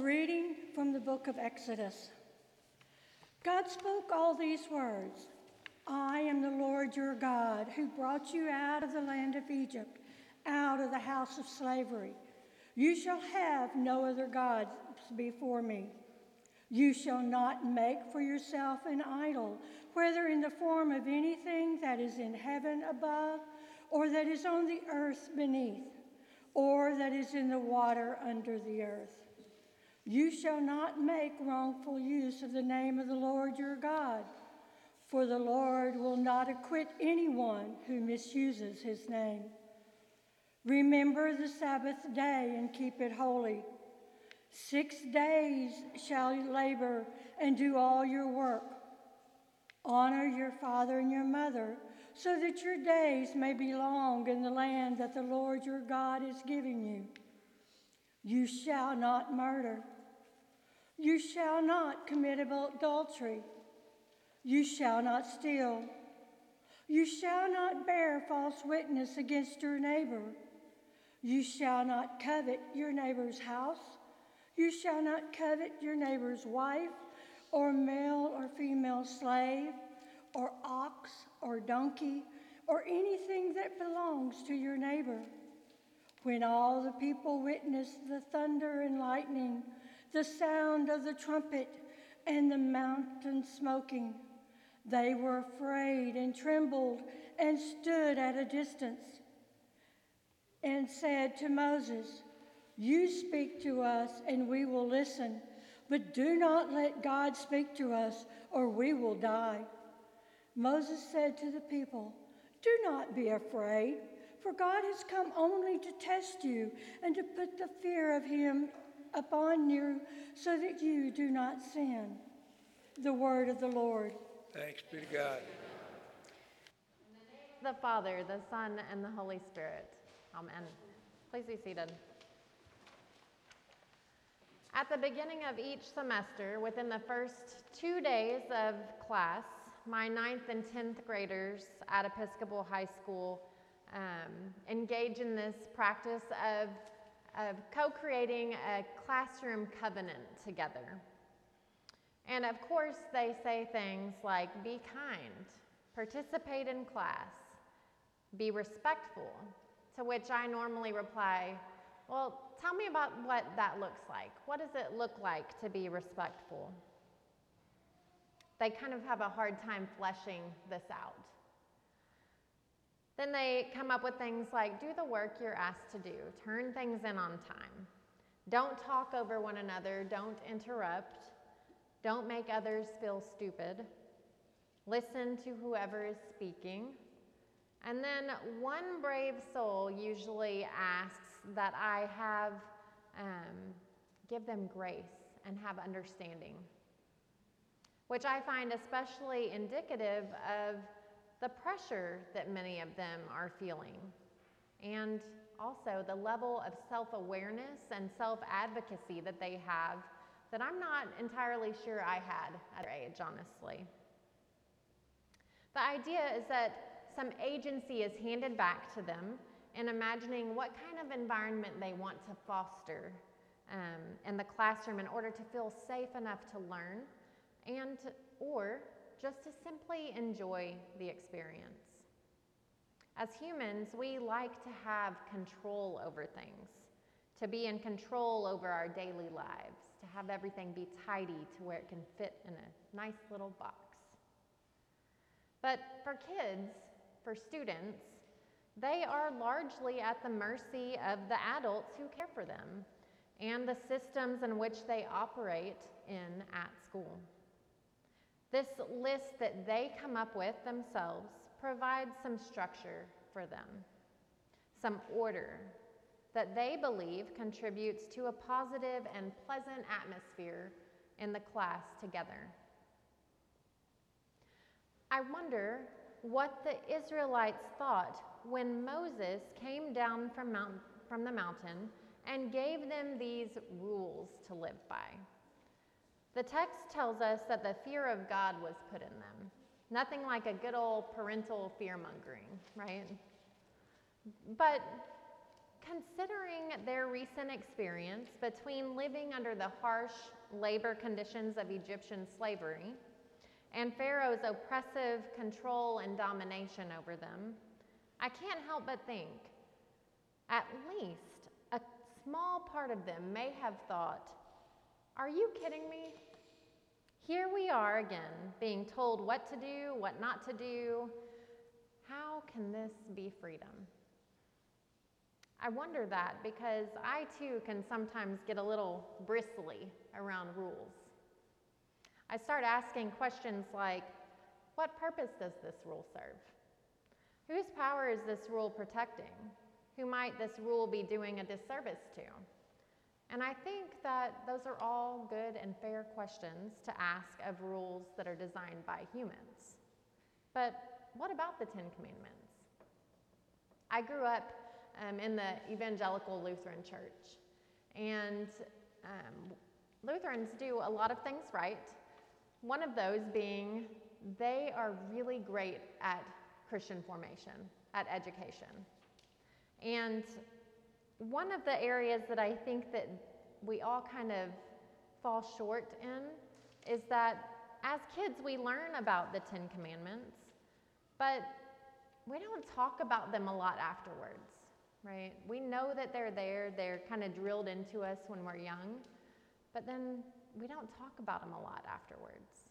reading from the book of Exodus. God spoke all these words I am the Lord your God, who brought you out of the land of Egypt, out of the house of slavery. You shall have no other gods before me. You shall not make for yourself an idol, whether in the form of anything that is in heaven above, or that is on the earth beneath, or that is in the water under the earth. You shall not make wrongful use of the name of the Lord your God, for the Lord will not acquit anyone who misuses his name. Remember the Sabbath day and keep it holy. Six days shall you labor and do all your work. Honor your father and your mother, so that your days may be long in the land that the Lord your God is giving you. You shall not murder. You shall not commit adultery. You shall not steal. You shall not bear false witness against your neighbor. You shall not covet your neighbor's house. You shall not covet your neighbor's wife, or male or female slave, or ox or donkey, or anything that belongs to your neighbor. When all the people witnessed the thunder and lightning, the sound of the trumpet, and the mountain smoking, they were afraid and trembled and stood at a distance and said to Moses, You speak to us, and we will listen, but do not let God speak to us, or we will die. Moses said to the people, Do not be afraid, for God has come only to test you and to put the fear of him upon you so that you do not sin. The word of the Lord. Thanks be to God. The Father, the Son, and the Holy Spirit. Amen. Please be seated. At the beginning of each semester, within the first two days of class, my ninth and 10th graders at Episcopal High School um, engage in this practice of, of co creating a classroom covenant together. And of course, they say things like be kind, participate in class, be respectful, to which I normally reply, Well, tell me about what that looks like. What does it look like to be respectful? They kind of have a hard time fleshing this out. Then they come up with things like do the work you're asked to do, turn things in on time, don't talk over one another, don't interrupt, don't make others feel stupid, listen to whoever is speaking. And then one brave soul usually asks that I have, um, give them grace and have understanding, which I find especially indicative of the pressure that many of them are feeling, and also the level of self awareness and self advocacy that they have that I'm not entirely sure I had at their age, honestly. The idea is that some agency is handed back to them in imagining what kind of environment they want to foster um, in the classroom in order to feel safe enough to learn and or just to simply enjoy the experience. As humans, we like to have control over things, to be in control over our daily lives, to have everything be tidy to where it can fit in a nice little box. But for kids, for students, they are largely at the mercy of the adults who care for them and the systems in which they operate in at school. This list that they come up with themselves provides some structure for them, some order that they believe contributes to a positive and pleasant atmosphere in the class together. I wonder what the Israelites thought when Moses came down from, mount, from the mountain and gave them these rules to live by. The text tells us that the fear of God was put in them. Nothing like a good old parental fear mongering, right? But considering their recent experience between living under the harsh labor conditions of Egyptian slavery and Pharaoh's oppressive control and domination over them, I can't help but think at least a small part of them may have thought, Are you kidding me? Here we are again, being told what to do, what not to do. How can this be freedom? I wonder that because I too can sometimes get a little bristly around rules. I start asking questions like what purpose does this rule serve? Whose power is this rule protecting? Who might this rule be doing a disservice to? And I think that those are all good and fair questions to ask of rules that are designed by humans. But what about the Ten Commandments? I grew up um, in the Evangelical Lutheran Church, and um, Lutherans do a lot of things right. One of those being they are really great at Christian formation, at education. And one of the areas that I think that we all kind of fall short in is that as kids we learn about the 10 commandments, but we don't talk about them a lot afterwards, right? We know that they're there, they're kind of drilled into us when we're young, but then we don't talk about them a lot afterwards.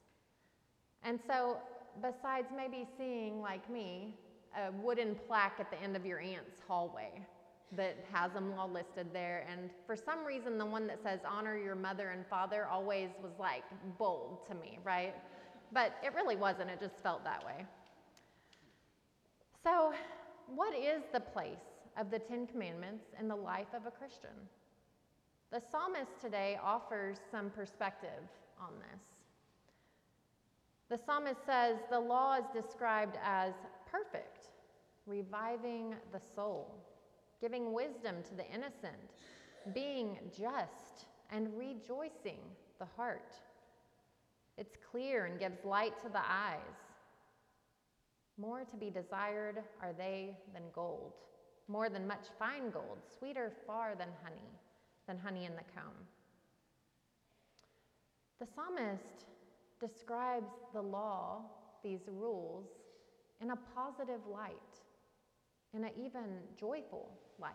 And so, besides maybe seeing, like me, a wooden plaque at the end of your aunt's hallway that has them all listed there. And for some reason, the one that says honor your mother and father always was like bold to me, right? But it really wasn't, it just felt that way. So, what is the place of the Ten Commandments in the life of a Christian? The psalmist today offers some perspective on this. The psalmist says the law is described as perfect, reviving the soul, giving wisdom to the innocent, being just, and rejoicing the heart. It's clear and gives light to the eyes. More to be desired are they than gold, more than much fine gold, sweeter far than honey, than honey in the comb. The psalmist describes the law, these rules, in a positive light, in an even joyful light.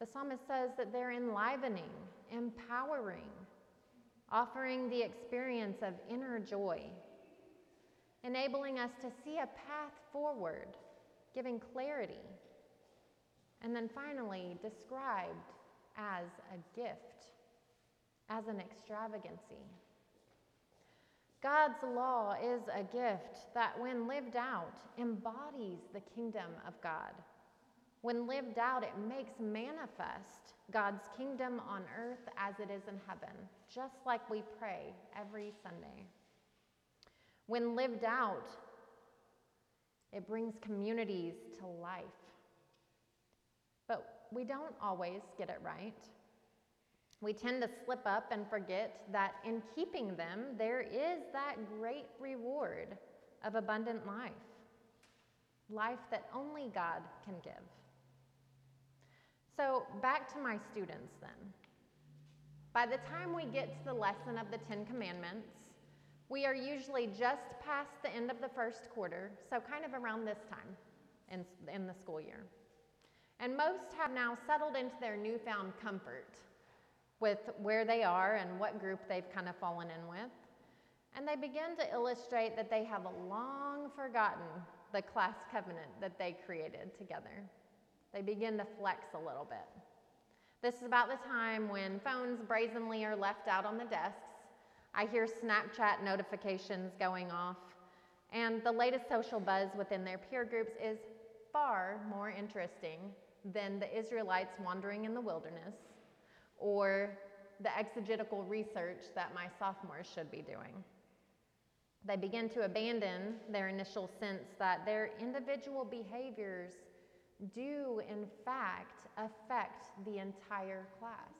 The psalmist says that they're enlivening, empowering, offering the experience of inner joy, enabling us to see a path forward, giving clarity, and then finally described as a gift, as an extravagancy. God's law is a gift that, when lived out, embodies the kingdom of God. When lived out, it makes manifest God's kingdom on earth as it is in heaven, just like we pray every Sunday. When lived out, it brings communities to life. But we don't always get it right. We tend to slip up and forget that in keeping them, there is that great reward of abundant life, life that only God can give. So, back to my students then. By the time we get to the lesson of the Ten Commandments, we are usually just past the end of the first quarter, so kind of around this time in, in the school year. And most have now settled into their newfound comfort with where they are and what group they've kind of fallen in with. And they begin to illustrate that they have long forgotten the class covenant that they created together. They begin to flex a little bit. This is about the time when phones brazenly are left out on the desks. I hear Snapchat notifications going off, and the latest social buzz within their peer groups is far more interesting than the Israelites wandering in the wilderness or the exegetical research that my sophomores should be doing. They begin to abandon their initial sense that their individual behaviors do, in fact, affect the entire class.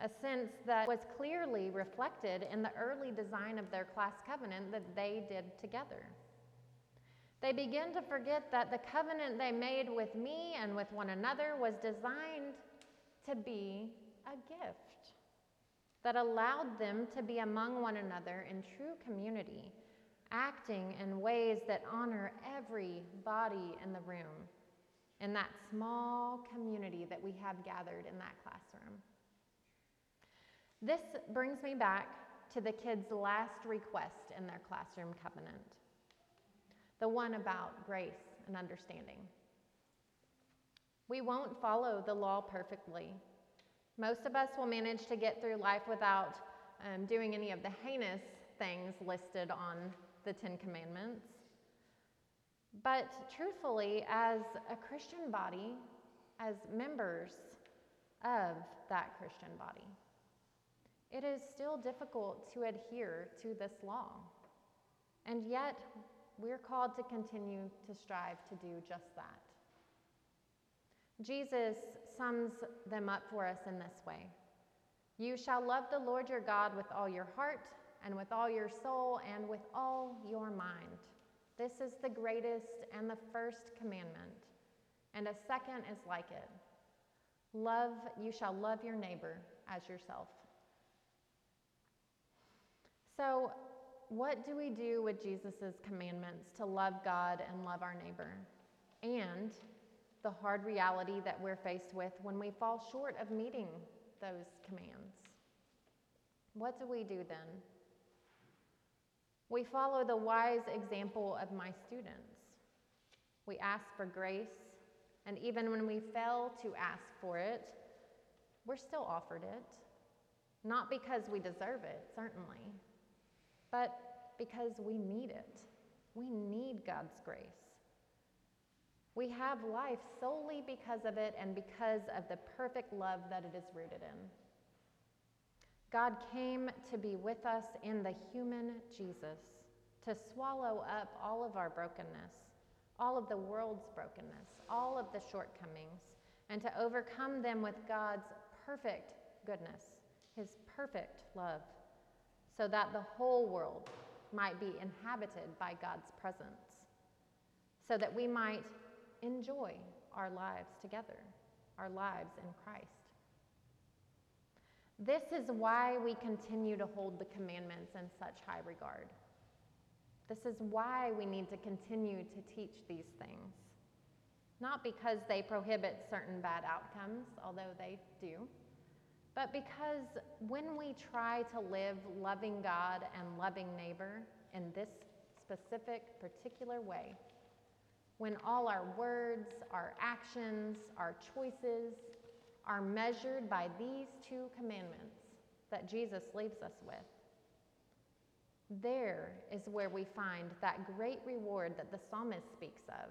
A sense that was clearly reflected in the early design of their class covenant that they did together. They begin to forget that the covenant they made with me and with one another was designed to be a gift that allowed them to be among one another in true community, acting in ways that honor every body in the room, in that small community that we have gathered in that classroom. This brings me back to the kids' last request in their classroom covenant the one about grace and understanding. We won't follow the law perfectly. Most of us will manage to get through life without um, doing any of the heinous things listed on the Ten Commandments. But truthfully, as a Christian body, as members of that Christian body, it is still difficult to adhere to this law. And yet, we're called to continue to strive to do just that. Jesus sums them up for us in this way You shall love the Lord your God with all your heart, and with all your soul, and with all your mind. This is the greatest and the first commandment, and a second is like it. Love, you shall love your neighbor as yourself. So, what do we do with Jesus' commandments to love God and love our neighbor? And the hard reality that we're faced with when we fall short of meeting those commands. What do we do then? We follow the wise example of my students. We ask for grace, and even when we fail to ask for it, we're still offered it. Not because we deserve it, certainly, but because we need it. We need God's grace. We have life solely because of it and because of the perfect love that it is rooted in. God came to be with us in the human Jesus, to swallow up all of our brokenness, all of the world's brokenness, all of the shortcomings, and to overcome them with God's perfect goodness, his perfect love so that the whole world might be inhabited by God's presence, so that we might enjoy our lives together, our lives in Christ. This is why we continue to hold the commandments in such high regard. This is why we need to continue to teach these things. Not because they prohibit certain bad outcomes, although they do but because when we try to live loving God and loving neighbor in this specific, particular way, when all our words, our actions, our choices are measured by these two commandments that Jesus leaves us with, there is where we find that great reward that the psalmist speaks of.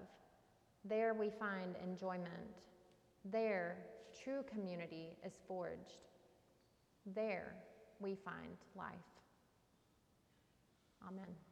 There we find enjoyment. There, true community is forged. There we find life. Amen.